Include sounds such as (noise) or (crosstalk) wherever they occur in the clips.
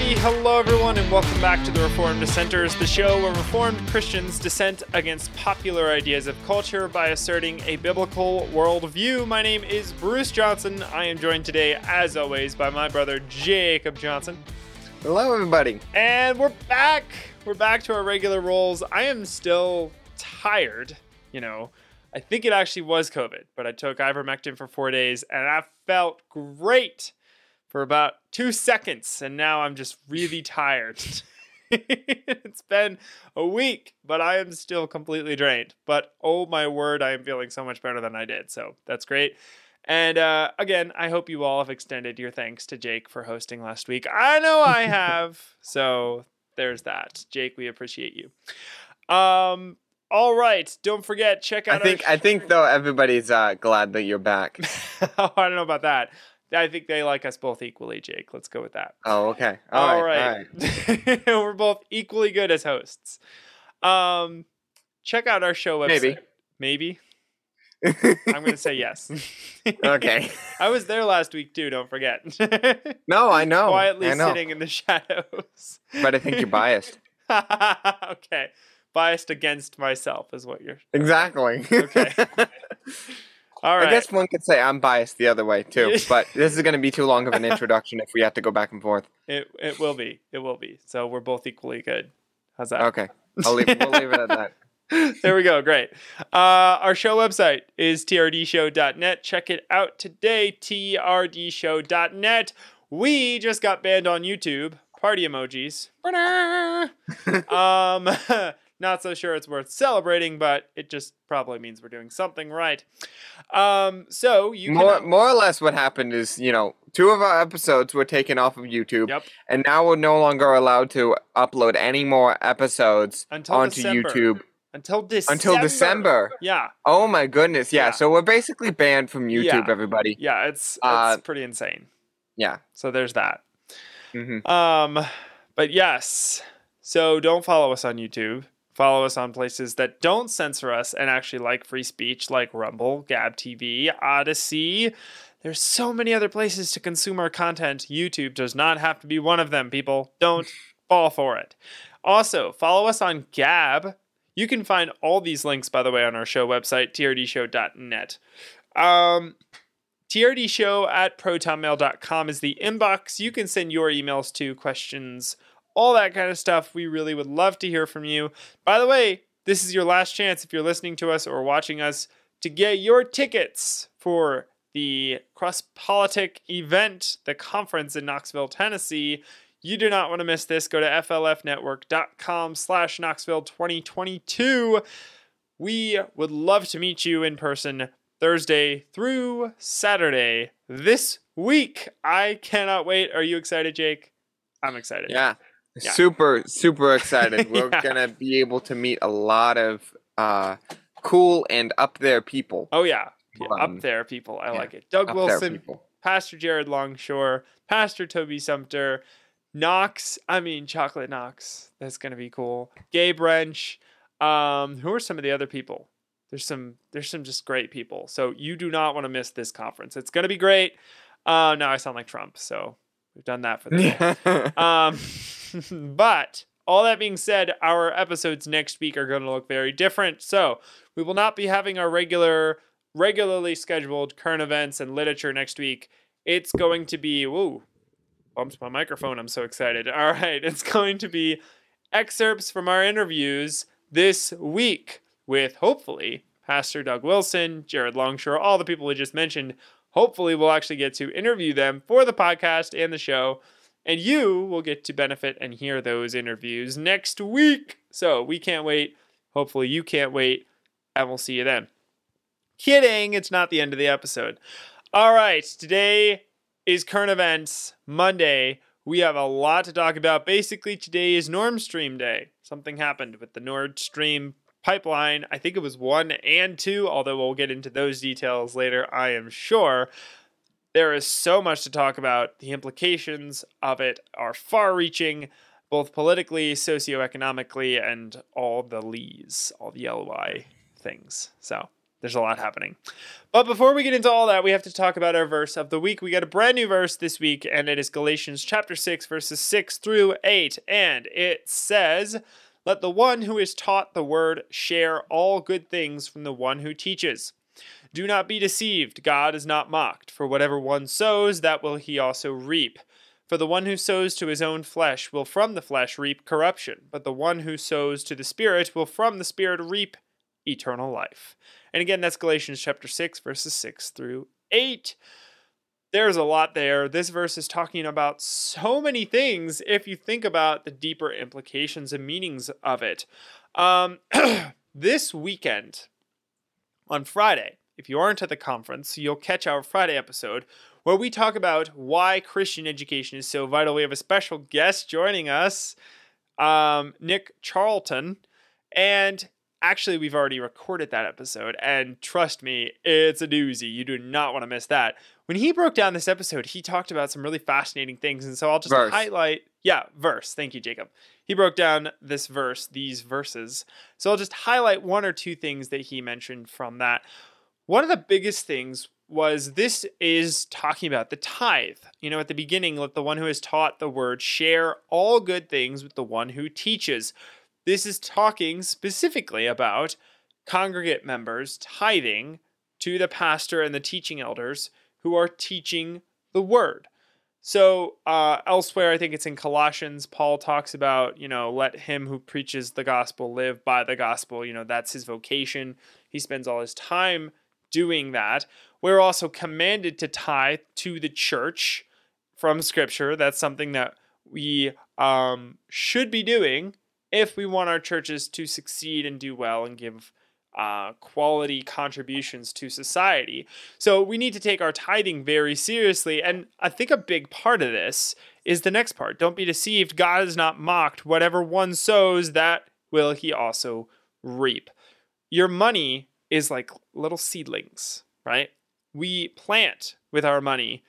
Alrighty, hello everyone, and welcome back to the Reformed Dissenters, the show where Reformed Christians dissent against popular ideas of culture by asserting a biblical worldview. My name is Bruce Johnson. I am joined today, as always, by my brother Jacob Johnson. Hello, everybody. And we're back. We're back to our regular roles. I am still tired, you know. I think it actually was COVID, but I took ivermectin for four days and I felt great for about two seconds, and now I'm just really (laughs) tired. (laughs) it's been a week, but I am still completely drained. But oh my word, I am feeling so much better than I did. So that's great. And uh, again, I hope you all have extended your thanks to Jake for hosting last week. I know I (laughs) have. so there's that. Jake, we appreciate you. Um, all right. Don't forget, check out. I think I think though everybody's uh, glad that you're back. oh, I don't know about that. I think they like us both equally, Jake. Let's go with that. Oh, okay. all, all right. right. All right. (laughs) We're both equally good as hosts. Um, check out our show website. Maybe. Maybe. (laughs) I'm going to say yes. okay. (laughs) I was there last week too, don't forget. no, I know. Quietly I know. sitting in the shadows. But I think you're biased. okay. Biased against myself is what you're Exactly. Okay. All right. I guess one could say I'm biased the other way too, (laughs) but this is going to be too long of an introduction if we have to go back and forth. It it will be. It will be. So we're both equally good. How's that? Okay. I'll leave, we'll leave it at that. (laughs) there we go. Great. Uh, our show website is trdshow.net. Check it out today. trdshow.net. We just got banned on YouTube. Party emojis. (laughs) um, not so sure it's worth celebrating, but it just probably means we're doing something right. Um, so you more can... more or less what happened is you know two of our episodes were taken off of YouTube, Yep. and now we're no longer allowed to upload any more episodes Until onto December. YouTube until December. until December. Yeah, Oh my goodness! Yeah, Yeah. so we're basically banned from YouTube, Yeah. everybody. yeah, it's it's Uh, pretty insane. Yeah. So there's that. hmm Um, but yes, so don't follow us on YouTube. Follow us on places that don't censor us and actually like free speech, like Rumble, Gab TV, Odysee. There's so many other places to consume our content. YouTube does not have to be one of them, people. Don't (laughs) fall for it. Also, follow us on Gab. You can find all these links, by the way, on our show website, trdshow.net. Um, trdshow at protonmail.com is the inbox. You can send your emails to questions, all that kind of stuff. We really would love to hear from you. By the way, this is your last chance if you're listening to us or watching us to get your tickets for the Cross Politic event, the conference in Knoxville, Tennessee. You do not want to miss this. Go to flfnetwork.com slash Knoxville 2022. We would love to meet you in person Thursday through Saturday this week. I cannot wait. Are you excited, Jake? I'm excited. Yeah. Yeah. Super, super excited. (laughs) We're Yeah. gonna be able to meet a lot of uh, cool and up there people. Oh yeah. Yeah, Um, up there, people. I like it. Doug Wilson. Pastor Jared Longshore, Pastor Toby Sumpter, Knox. I mean, Chocolate Knox. That's gonna be cool. Gabe Rench. Um, who are some of the other people? There's some. There's some just great people. So you do not want to miss this conference. It's gonna be great. Uh, now I sound like Trump. So we've done that for the. (laughs) Um, (laughs) but all that being said, our episodes next week are going to look very different. So we will not be having our regular, regularly scheduled current events and literature next week. It's going to be woo, bumps my microphone. I'm so excited. (laughs) All right, it's going to be excerpts from our interviews this week with hopefully Pastor Doug Wilson, Jared Longshore, all the people we just mentioned. Hopefully, we'll actually get to interview them for the podcast and the show. And you will get to benefit and hear those interviews next week. So we can't wait. Hopefully, you can't wait. And we'll see you then. Kidding. It's not the end of the episode. All right. Today is current events, Monday. We have a lot to talk about. Basically, today is Nord Stream Day. Something happened with the Nord Stream pipeline. I think it was one and two, although we'll get into those details later, I am sure. There is so much to talk about. The implications of it are far reaching, both politically, socioeconomically, and all the lees, all the LY things. So there's a lot happening. But before we get into all that, we have to talk about our verse of the week. We got a brand new verse this week, and it is Galatians chapter 6, verses 6 through 8. And it says, Let the one who is taught the word share all good things from the one who teaches. Do not be deceived. God is not mocked. For whatever one sows, that will he also reap. For the one who sows to his own flesh will from the flesh reap corruption, but the one who sows to the Spirit will from the Spirit reap eternal life. And again, that's Galatians chapter 6, verses 6 through 8. There's a lot there. This verse is talking about so many things if you think about the deeper implications and meanings of it. Um, (clears throat) this weekend, on Friday, if you aren't at the conference, you'll catch our Friday episode where we talk about why Christian education is so vital. We have a special guest joining us, um, Nick Charlton. And actually, we've already recorded that episode. And trust me, it's a doozy. You do not want to miss that. When he broke down this episode, he talked about some really fascinating things. And so I'll just Verse. highlight. Yeah, verse. Thank you, Jacob. He broke down this verse, these verses. So I'll just highlight one or two things that he mentioned from that. One of the biggest things was this is talking about the tithe. You know, at the beginning, let the one who has taught the word share all good things with the one who teaches. This is talking specifically about congregate members tithing to the pastor and the teaching elders who are teaching the word. So uh, elsewhere, I think it's in Colossians, Paul talks about, you know, let him who preaches the gospel live by the gospel. You know, that's his vocation. He spends all his time doing that. We're also commanded to tithe to the church from Scripture. That's something that we um, should be doing if we want our churches to succeed and do well and give uh, quality contributions to society. So we need to take our tithing very seriously. And I think a big part of this is the next part. Don't be deceived. God is not mocked. Whatever one sows, that will he also reap. Your money is like little seedlings, right? We plant with our money,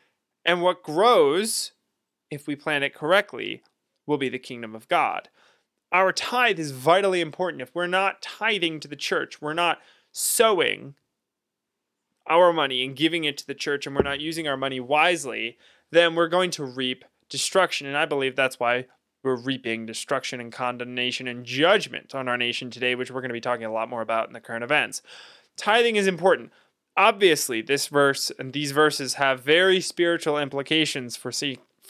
and what grows, if we plant it correctly, will be the kingdom of God. Our tithe is vitally important. If we're not tithing to the church, we're not sowing our money and giving it to the church, and we're not using our money wisely, then we're going to reap destruction. And I believe that's why we're reaping destruction and condemnation and judgment on our nation today, which we're going to be talking a lot more about in the current events. Tithing is important. Obviously, this verse and these verses have very spiritual implications for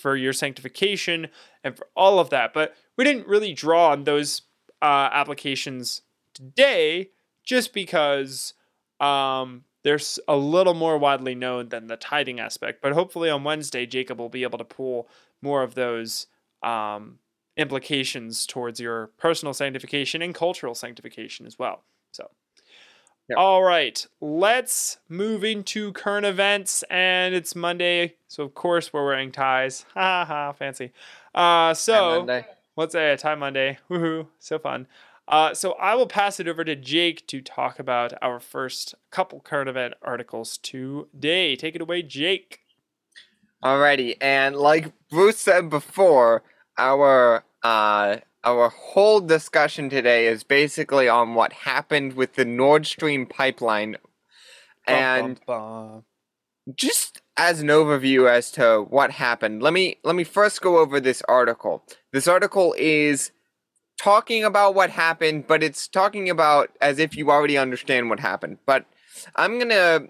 for your sanctification and for all of that, but we didn't really draw on those uh, applications today just because um, there's a little more widely known than the tithing aspect. But hopefully on Wednesday, Jacob will be able to pull more of those um, implications towards your personal sanctification and cultural sanctification as well. So, Yep. all right, let's move into current events. And it's Monday, so of course we're wearing ties. Ha (laughs) ha, ha, fancy. Uh, so let's say a tie Monday. Woohoo, so fun. Uh, so I will pass it over to Jake to talk about our first couple current event articles today. Take it away, Jake. Alrighty, and like Bruce said before, our uh our whole discussion today is basically on what happened with the Nord Stream pipeline, and just as an overview as to what happened, let me let me first go over this article. This article is talking about what happened, but it's talking about as if you already understand what happened. But I'm gonna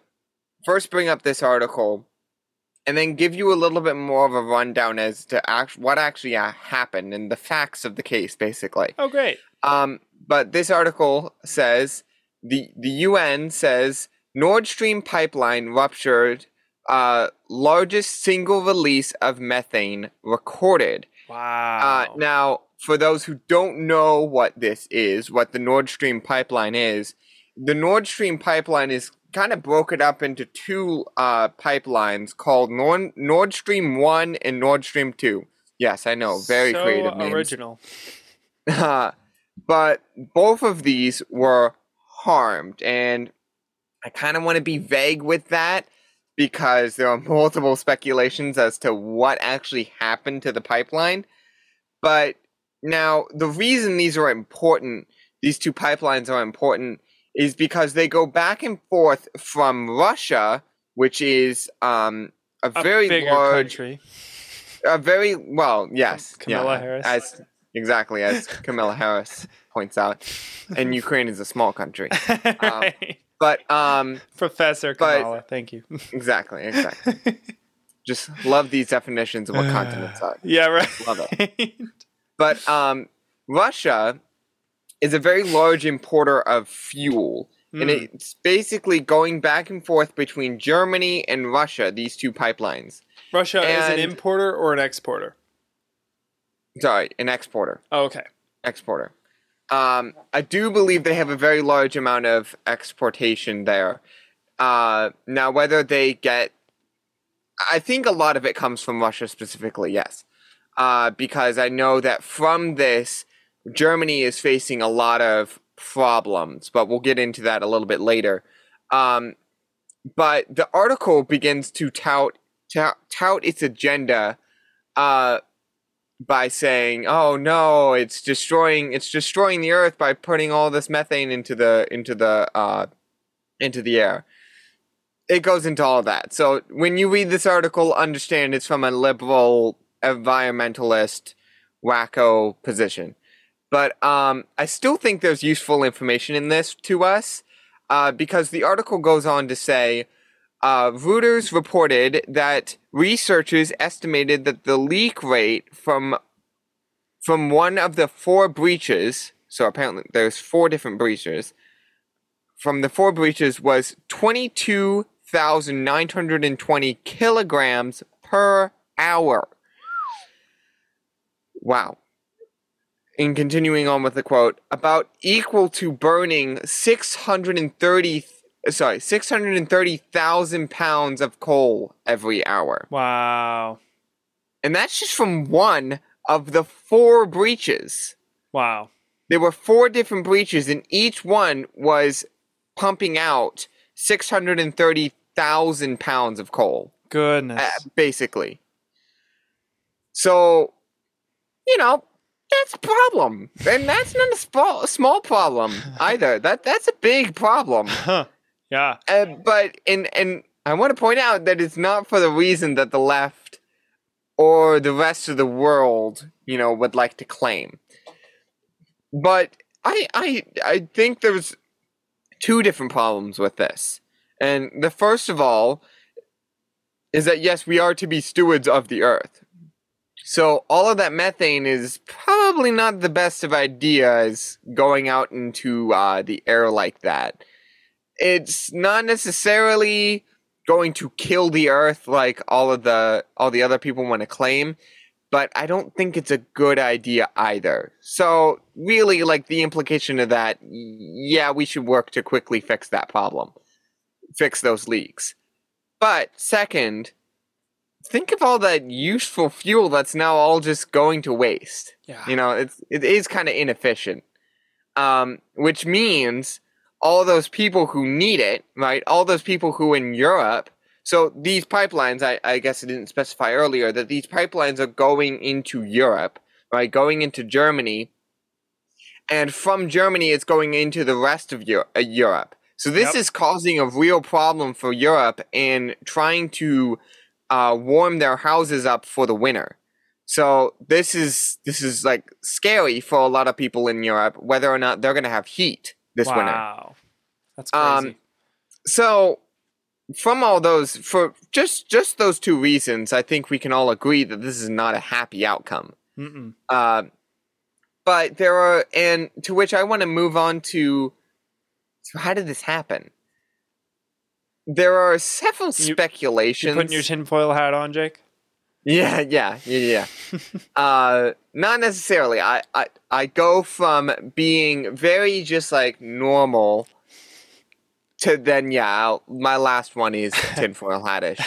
first bring up this article and then give you a little bit more of a rundown as to act- what actually uh, happened and the facts of the case, basically. oh, great. Um, but this article says the the UN says Nord Stream pipeline ruptured, uh, largest single release of methane recorded. Wow. Uh, now, for those who don't know what this is, what the Nord Stream pipeline is, the Nord Stream pipeline is kind of broke it up into two uh, pipelines called Nord, Nord Stream 1 and Nord Stream 2. Yes, I know, very so creative names. original. Uh, (laughs) but both of these were harmed, and I kind of want to be vague with that because there are (laughs) multiple speculations as to what actually happened to the pipeline. But now, the reason these are important, these two pipelines are important, is because they go back and forth from Russia, which is um, a, A very large, country. a very well, yes, Kamala yeah, Harris. as exactly as Kamala Harris points out, and (laughs) Ukraine is a small country, right. (laughs) but um, Professor but- thank you. (laughs) exactly, exactly. Just love these definitions of what (sighs) continents are. yeah, right. Love it. But um, Russia is a very large importer of fuel. And Mm. it's basically going back and forth between Germany and Russia, these two pipelines. Russia is an importer or an exporter? Sorry, an exporter. Oh, okay. Exporter. Um, I do believe they have a very large amount of exportation there. Uh, now, whether they get. I think a lot of it comes from Russia specifically, yes. Uh, because I know that from this, Germany is facing a lot of problems, but we'll get into that a little bit later. Um, but the article begins to tout tout, tout its agenda uh, by saying, "Oh no, it's destroying it's destroying the earth by putting all this methane into the into the uh, into the air." It goes into all that. So when you read this article, understand it's from a liberal environmentalist wacko position. But um, I still think there's useful information in this to us uh, because the article goes on to say uh, Reuters reported that researchers estimated that the leak rate from from one of the four breaches, so apparently there's four different breaches, from the four breaches was 22,920 kilograms per hour. Wow. In continuing on with the quote, about equal to burning 630 sorry, 630,000 pounds of coal every hour. Wow. And that's just from one of the four breaches. Wow. There were four different breaches, and each one was pumping out 630,000 pounds of coal, Goodness. uh, basically. So, you know, that's a problem. And that's not a small, small problem (laughs) either. That That's a big problem. (laughs) Yeah. Uh, but and and I want to point out that it's not for the reason that the left or the rest of the world, you know, would like to claim. But I I I think there's two different problems with this. And the first of all is that yes, we are to be stewards of the earth. So all of that methane is probably not the best of ideas going out into uh, the air like that. It's not necessarily going to kill the earth like all of the all the other people want to claim but i don't think it's a good idea either. So really like the implication of that yeah we should work to quickly fix that problem fix those leaks. But second think of all that useful fuel that's now all just going to waste Yeah. you know it's it is kind of inefficient um which means all those people who need it right all those people who in europe so these pipelines I, I guess i didn't specify earlier that these pipelines are going into europe right going into germany and from germany it's going into the rest of uh, europe so this Yep. is causing a real problem for europe in trying to uh, warm their houses up for the winter so this is this is like scary for a lot of people in Europe, whether or not they're going to have heat this winter. wow. That's crazy. Um, So from all those, for just just those two reasons, I think we can all agree that this is not a happy outcome. Uh, but there are, and to which I want to move on to. So how did this happen? There are several You- speculations. You putting your tinfoil hat on, Jake? Yeah, yeah, yeah, yeah. (laughs) uh, not necessarily. I, I, I go from being very just like normal to then, yeah. I'll, my last one is (laughs) tinfoil hatish,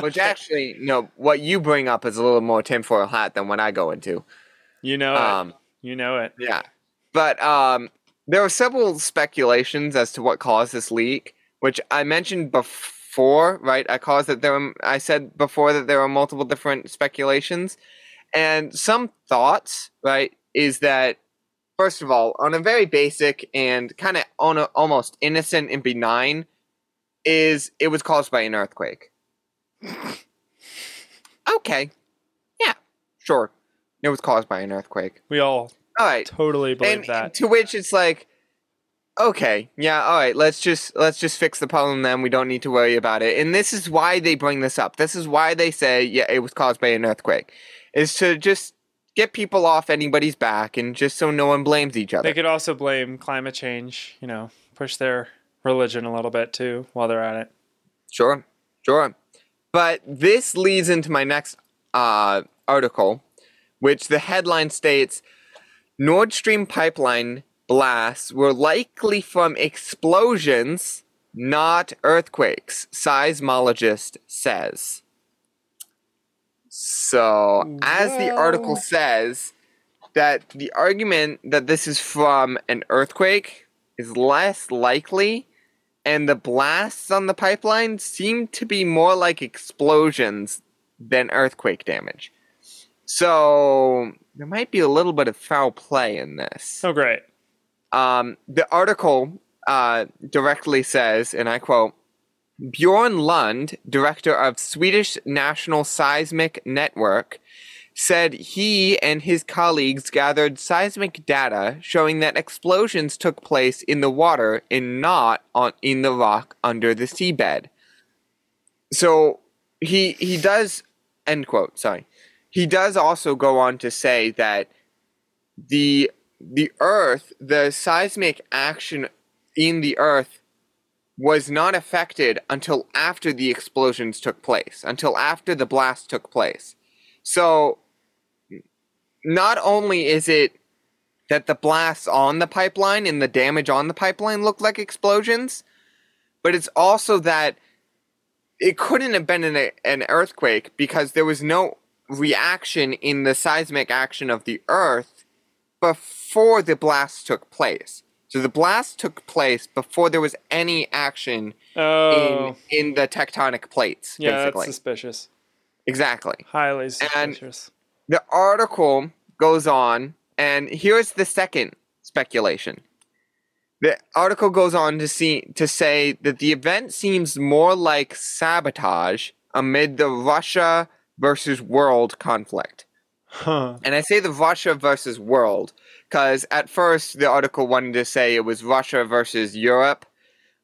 (laughs) which actually, no, what you bring up is a little more tinfoil hat than what I go into. you know it. Um, You know it. yeah, but um, there are several speculations as to what caused this leak, which I mentioned before. Right, I caused that there. Were, I said before that there are multiple different speculations, and some thoughts. Right, is that first of all, on a very basic and kind of on a almost innocent and benign, is it was caused by an earthquake. (laughs) okay, yeah, sure, it was caused by an earthquake. We all All right, totally believe and that. to which it's like, okay, yeah, all right, let's just let's just fix the problem. Then we don't need to worry about it. And this is why they bring this up. This is why they say, yeah, it was caused by an earthquake, is to just get people off anybody's back and just so no one blames each other. They could also blame climate change, you know, push their religion a little bit too while they're at it. Sure, sure. But this leads into my next uh, article, which the headline states Nord Stream pipeline blasts were likely from explosions, not earthquakes, seismologist says. So, as the article says, that the argument that this is from an earthquake is less likely and the blasts on the pipeline seem to be more like explosions than earthquake damage. So there might be a little bit of foul play in this. Oh, great. Um, the article uh, directly says, and I quote Bjorn Lund, director of Swedish National Seismic Network, said he and his colleagues gathered seismic data showing that explosions took place in the water and not on in the rock under the seabed. So he he does end quote, sorry. He does also go on to say that the the earth, the seismic action in the earth was not affected until after the explosions took place, until after the blast took place. So not only is it that the blasts on the pipeline and the damage on the pipeline look like explosions, but it's also that it couldn't have been an, an earthquake because there was no reaction in the seismic action of the earth before the blast took place. So the blast took place before there was any action Oh, in in the tectonic plates, yeah, that's suspicious. Exactly. Highly And- suspicious. The article goes on, and here's the second speculation. The article goes on to see to say that the event seems more like sabotage amid the Russia versus world conflict. Huh. And I say the Russia versus world because at first the article wanted to say it was Russia versus Europe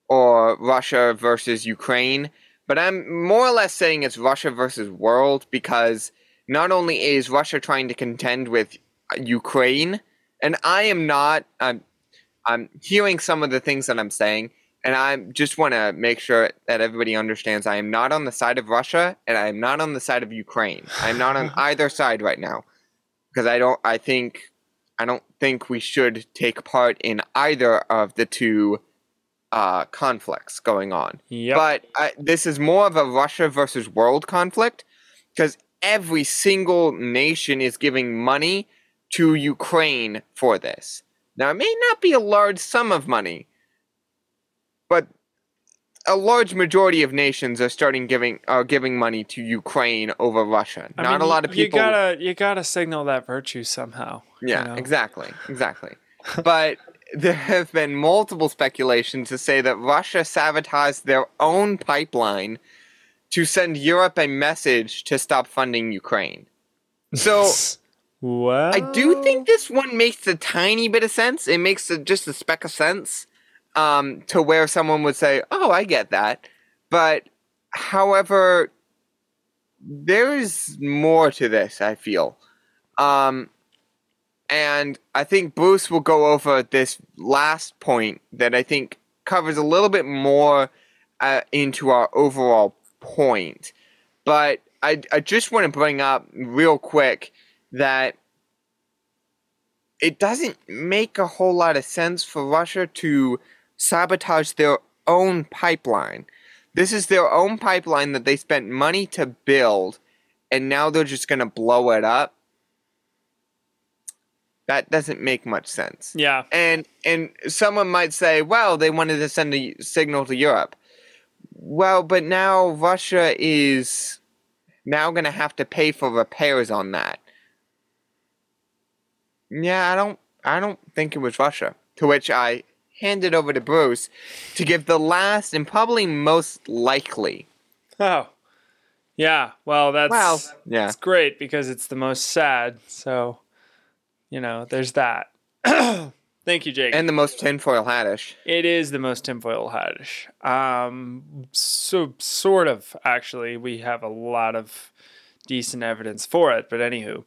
or Russia versus Ukraine, but I'm more or less saying it's Russia versus world because not only is Russia trying to contend with Ukraine, and I am not, I'm, I'm hearing some of the things that I'm saying, and I just want to make sure that everybody understands I am not on the side of Russia and I am not on the side of Ukraine. I'm not on (laughs) either side right now because I don't. I think I don't think we should take part in either of the two uh, conflicts going on. Yep. But I, this is more of a Russia versus world conflict because every single nation is giving money to Ukraine for this. Now, it may not be a large sum of money, but a large majority of nations are starting giving are giving money to Ukraine over Russia. I not mean, a lot of you- people. You gotta, you gotta signal that virtue somehow. you Yeah, know? exactly, exactly. (laughs) but there have been multiple speculations to say that Russia sabotaged their own pipeline to send Europe a message to stop funding Ukraine. So (laughs) well, I do think this one makes a tiny bit of sense. It makes a, just a speck of sense um, to where someone would say, "Oh, I get that," but however, there is more to this. I feel, um, and I think Bruce will go over this last point that I think covers a little bit more uh, into our overall point. But I, I just want to bring up real quick that it doesn't make a whole lot of sense for Russia to sabotage their own pipeline. This is their own pipeline that they spent money to build, and now they're just going to blow it up. That doesn't make much sense. yeah, And and someone might say, well, they wanted to send a signal to Europe. Well, but now Russia is now going to have to pay for repairs on that. Yeah, I don't I don't think it was Russia. To which I handed over to Bruce to give the last and probably most likely. Oh, yeah. Well, that's Well, yeah. it's great because it's the most sad. So, you know, there's that. (clears throat) Thank you, Jake. And the most tinfoil hattish. It is the most tinfoil hatish. Um, so sort of actually, we have a lot of decent evidence for it. But anywho,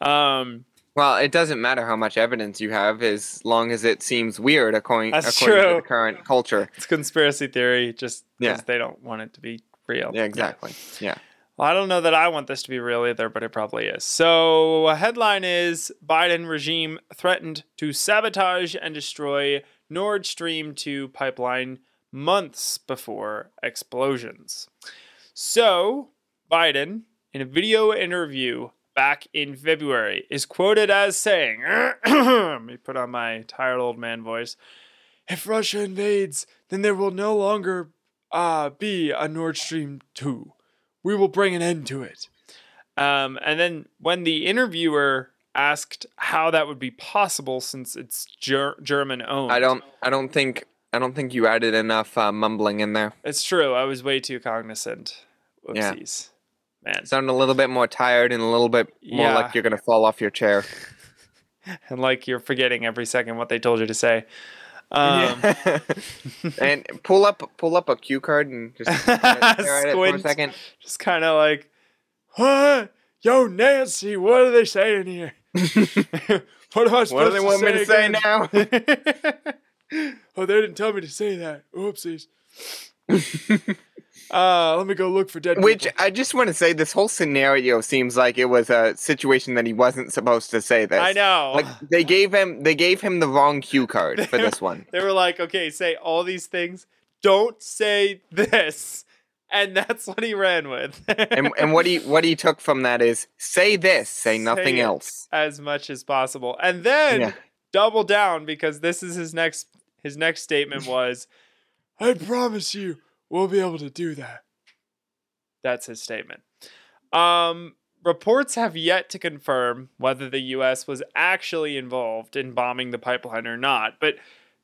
um, Well, it doesn't matter how much evidence you have as long as it seems weird according, That's according to the current culture. it's conspiracy theory just because Yeah. they don't want it to be real. Yeah, exactly. Yeah. Well, I don't know that I want this to be real either, but it probably is. So, a headline is Biden regime threatened to sabotage and destroy Nord Stream 2 pipeline months before explosions. So, Biden, in a video interview back in February, is quoted as saying, (clears throat) Let me put on my tired old man voice. If Russia invades, then there will no longer uh, be a Nord Stream 2 we will bring an end to it. Um, and then when the interviewer asked how that would be possible since it's ger- German owned, I don't I don't think I don't think you added enough uh, mumbling in there. It's true. I was way too cognizant. Yeah. Whoopsies, man. Sound a little bit more tired and a little bit more Yeah. like you're gonna fall off your chair. (laughs) And like you're forgetting every second what they told you to say. Um, (laughs) and pull up pull up a cue card and just stare at it for a (laughs) second. just kind of like, what? Yo, Nancy, what are they saying here? what am I supposed What do they to want me to say again? now? oh, they didn't tell me to say that. Oopsies. Uh, let me go look for dead Which people. I just want to say, this whole scenario seems like it was a situation that he wasn't supposed to say this. I know. Like they gave him they gave him the wrong cue card for (laughs) this one. they were like, okay, say all these things. Don't say this. And that's what he ran with. And and what he what he took from that is say this, say nothing Say else. as much as possible. And then Yeah. double down because this is his next his next statement was I promise you we'll be able to do that. That's his statement. Um reports have yet to confirm whether the US was actually involved in bombing the pipeline or not, but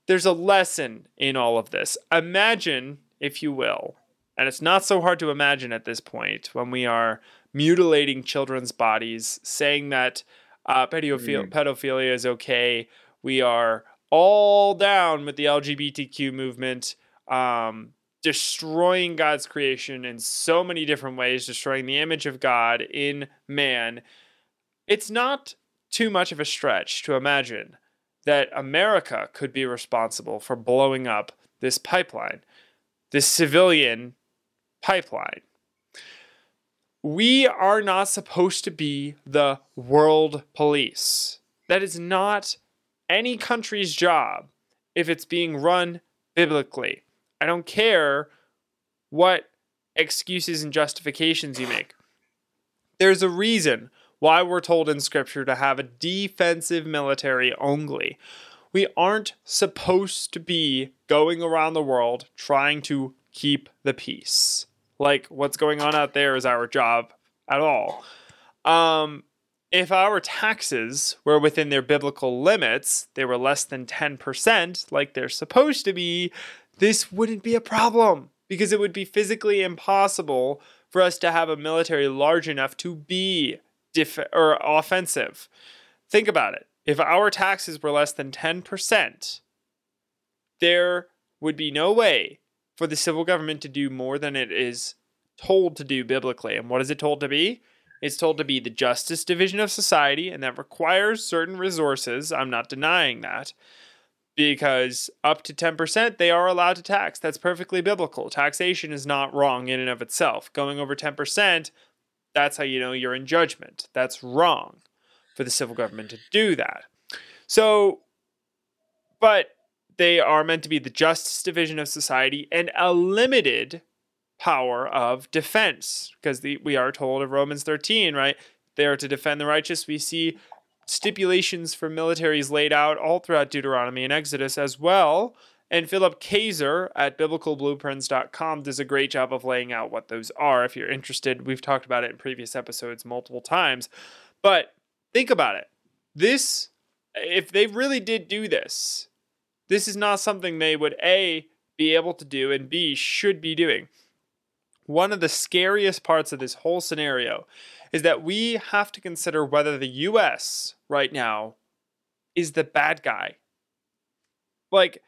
there's a lesson in all of this. Imagine, if you will, and it's not so hard to imagine at this point when we are mutilating children's bodies, saying that uh, pedophil- Mm. pedophilia is okay. We are all down with the LGBTQ movement, um, destroying God's creation in so many different ways, destroying the image of God in man. It's not too much of a stretch to imagine that America could be responsible for blowing up this pipeline, this civilian pipeline. We are not supposed to be the world police. That is not any country's job if it's being run biblically. I don't care what excuses and justifications you make. There's a reason why we're told in scripture to have a defensive military only. We aren't supposed to be going around the world trying to keep the peace. Like what's going on out there is our job at all. Um, if our taxes were within their biblical limits, they were less than 10%, like they're supposed to be, this wouldn't be a problem because it would be physically impossible for us to have a military large enough to be def- or offensive. Think about it. If our taxes were less than 10%, there would be no way for the civil government to do more than it is told to do biblically. And what is it told to be? It's told to be the justice division of society, and that requires certain resources. I'm not denying that. Because up to 10%, they are allowed to tax. That's perfectly biblical. Taxation is not wrong in and of itself. Going over 10%, that's how you know you're in judgment. That's wrong for the civil government to do that. So, but they are meant to be the justice division of society and a limited power of defense because the, we are told of Romans 13, right? They are to defend the righteous. We see stipulations for militaries laid out all throughout Deuteronomy and Exodus as well. And Phillip Kayser at biblicalblueprints.com does a great job of laying out what those are. If you're interested, we've talked about it in previous episodes multiple times. But think about it. This if they really did do this, this is not something they would A, be able to do, and B, should be doing. One of the scariest parts of this whole scenario is that we have to consider whether the US right now is the bad guy. Like,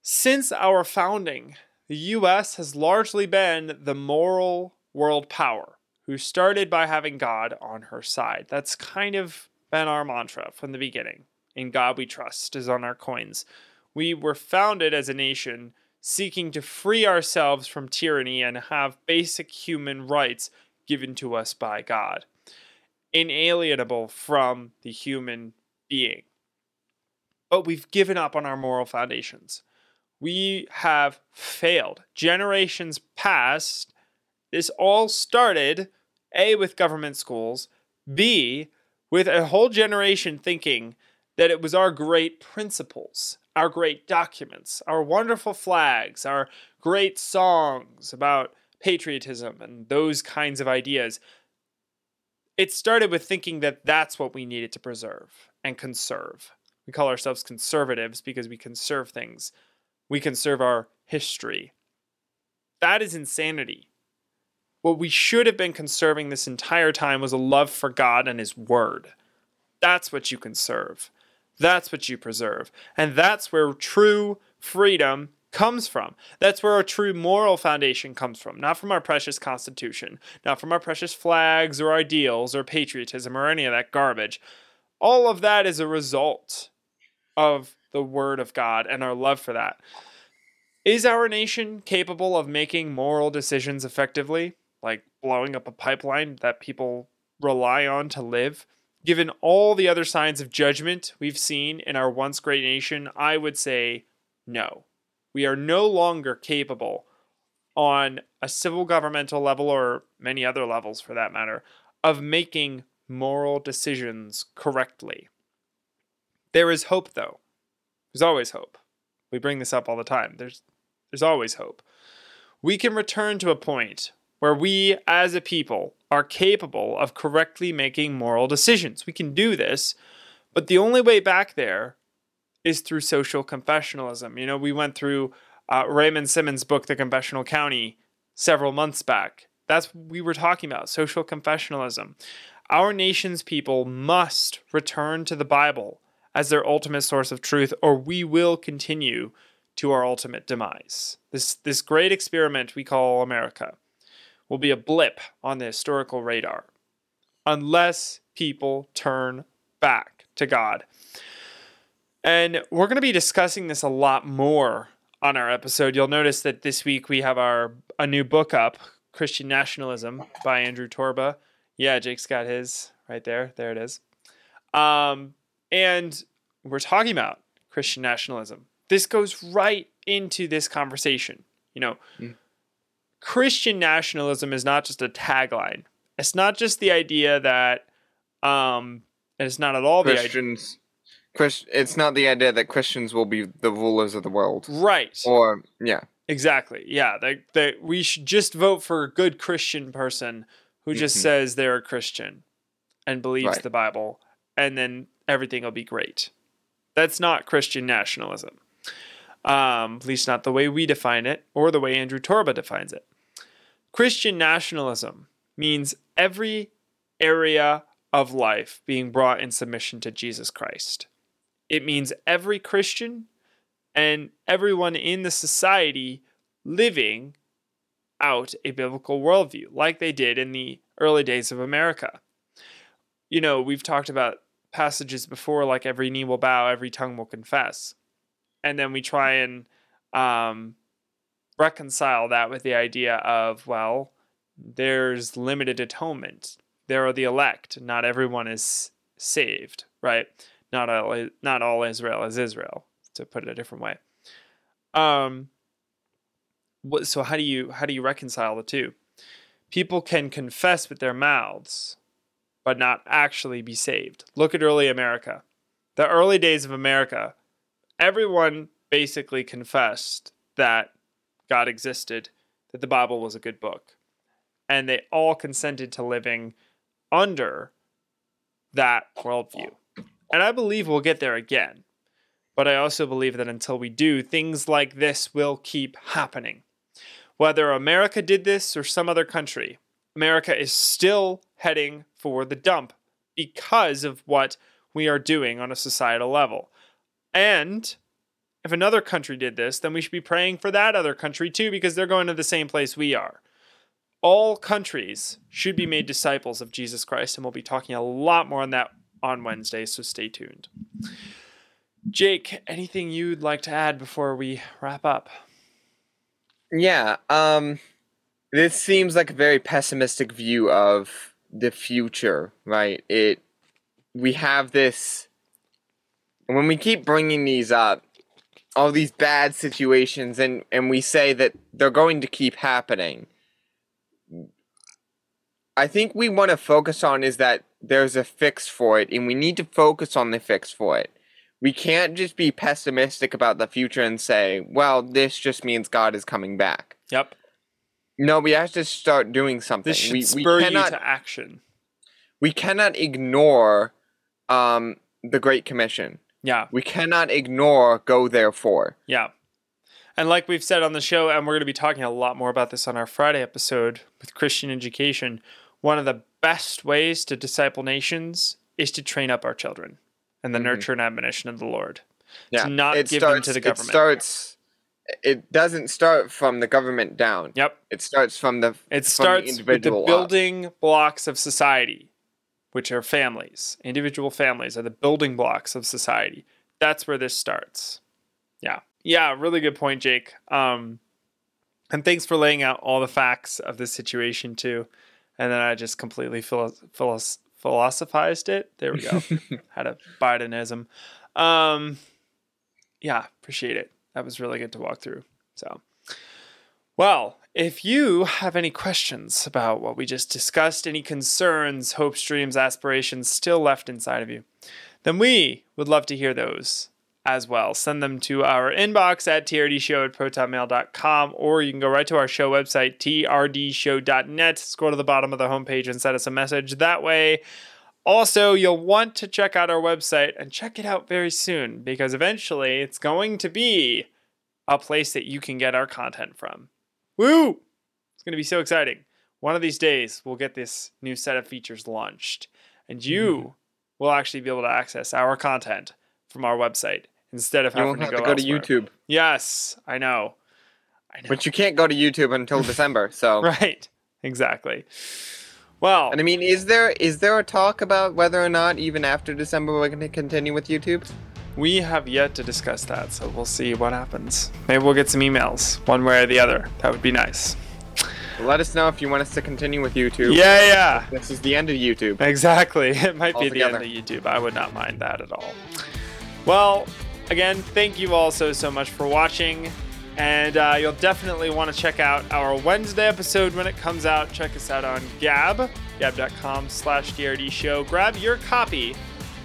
since our founding, the US has largely been the moral world power who started by having God on her side. That's kind of been our mantra from the beginning. In God we trust is on our coins. We were founded as a nation seeking to free ourselves from tyranny and have basic human rights given to us by God, inalienable from the human being. But we've given up on our moral foundations. We have failed. Generations past, this all started A, with government schools, B, with a whole generation thinking that it was our great principles, our great documents, our wonderful flags, our great songs about patriotism and those kinds of ideas. It started with thinking that that's what we needed to preserve and conserve. We call ourselves conservatives because we conserve things. We conserve our history. That is insanity. What we should have been conserving this entire time was a love for God and His Word. That's what you conserve. That's what you preserve. And that's where true freedom comes from. That's where our true moral foundation comes from, not from our precious Constitution, not from our precious flags or ideals or patriotism or any of that garbage. All of that is a result of the Word of God and our love for that. Is our nation capable of making moral decisions effectively, like blowing up a pipeline that people rely on to live? Given all the other signs of judgment we've seen in our once great nation, I would say no. We are no longer capable on a civil governmental level or many other levels for that matter of making moral decisions correctly. There is hope though. There's always hope. We bring this up all the time. There's there's always hope. We can return to a point where we as a people are capable of correctly making moral decisions. We can do this, but the only way back there is through social confessionalism. You know, we went through uh, Raymond Simmons' book, The Confessional County, several months back. That's what we were talking about social confessionalism. Our nation's people must return to the Bible as their ultimate source of truth, or we will continue to our ultimate demise. This, this great experiment we call America will be a blip on the historical radar unless people turn back to God. And we're going to be discussing this a lot more on our episode. You'll notice that this week we have our a new book up, Christian Nationalism by Andrew Torba. Yeah, Jake's got his right there. There it is. Um, and we're talking about Christian nationalism. This goes right into this conversation. You know, mm. Christian nationalism is not just a tagline. It's not just the idea that, um, and it's not at all the Christians. It's not the idea that Christians will be the rulers of the world, right? Or yeah, exactly. Yeah, that that we should just vote for a good Christian person who just mm-hmm. says they're a Christian and believes right. the Bible, and then everything will be great. That's not Christian nationalism. Um, at least not the way we define it or the way Andrew Torba defines it. Christian nationalism means every area of life being brought in submission to Jesus Christ. It means every Christian and everyone in the society living out a biblical worldview, like they did in the early days of America. You know, we've talked about passages before, like every knee will bow, every tongue will confess. And then we try and um, reconcile that with the idea of, well, there's limited atonement. There are the elect. Not everyone is saved, right? Not all, not all Israel is Israel, to put it a different way. Um, what, so how do you how do you reconcile the two? People can confess with their mouths, but not actually be saved. Look at early America. The early days of America, everyone basically confessed that God existed, that the Bible was a good book. And they all consented to living under that worldview. And I believe we'll get there again. But I also believe that until we do, things like this will keep happening. Whether America did this or some other country, America is still heading for the dump because of what we are doing on a societal level. And if another country did this, then we should be praying for that other country too, because they're going to the same place we are. All countries should be made disciples of Jesus Christ, and we'll be talking a lot more on that on Wednesday, so stay tuned. Jake, anything you'd like to add before we wrap up? Yeah, um this seems like a very pessimistic view of the future, right? It we have this when we keep bringing these up all these bad situations and and we say that they're going to keep happening. I think we want to focus on is that there's a fix for it and we need to focus on the fix for it we can't just be pessimistic about the future and say, well, this just means God is coming back. Yep. No, we have to start doing something. This should we, spur we cannot, you to action. We cannot ignore um, the Great Commission. Yeah. We cannot ignore go therefore. Yeah. And like we've said on the show, and we're going to be talking a lot more about this on our Friday episode with Christian education, one of the best ways to disciple nations is to train up our children and the Mhm. nurture and admonition of the Lord. Yeah, To not it give them to the government. It starts. It doesn't start from the government down. Yep. It starts from the It from the starts with the individual up. building blocks of society, which are families. Individual families are the building blocks of society. That's where this starts. Yeah. Yeah, really good point, Jake. Um, and thanks for laying out all the facts of this situation too. And then I just completely philo- philos- philosophized it. There we go. (laughs) Had a Bidenism. Um, yeah, appreciate it. That was really good to walk through. So, well, if you have any questions about what we just discussed, any concerns, hopes, dreams, aspirations still left inside of you, then we would love to hear those as well. Send them to our inbox at trdshow at protonmail.com, or you can go right to our show website, trdshow.net. Scroll to the bottom of the homepage and send us a message. That way, also, you'll want to check out our website and check it out very soon because eventually it's going to be a place that you can get our content from. Woo! It's going to be so exciting. One of these days, we'll get this new set of features launched, and you mm-hmm. will actually be able to access our content from our website instead of You having to to go, go to. YouTube, Yes, I know. I know. but you can't go to YouTube until (laughs) December. So right, exactly. Well, And I mean, is there is there a talk about whether or not even after December we're going to continue with YouTube? We have yet to discuss that, so we'll see what happens. Maybe we'll get some emails, one way or the other. That would be nice. Let us know if you want us to continue with YouTube. Yeah, yeah. This is the end of YouTube. Exactly. (laughs) It might be the end of YouTube. I would not mind that at all. Well, again, thank you all so, so much for watching. And uh, you'll definitely want to check out our Wednesday episode when it comes out. Check us out on Gab, gab.com slash TRD show. Grab your copy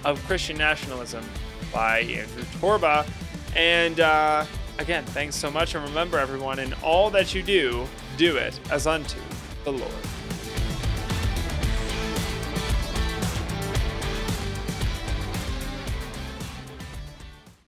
of Christian Nationalism by Andrew Torba. And uh, again, thanks so much. And remember, everyone, in all that you do, do it as unto the Lord.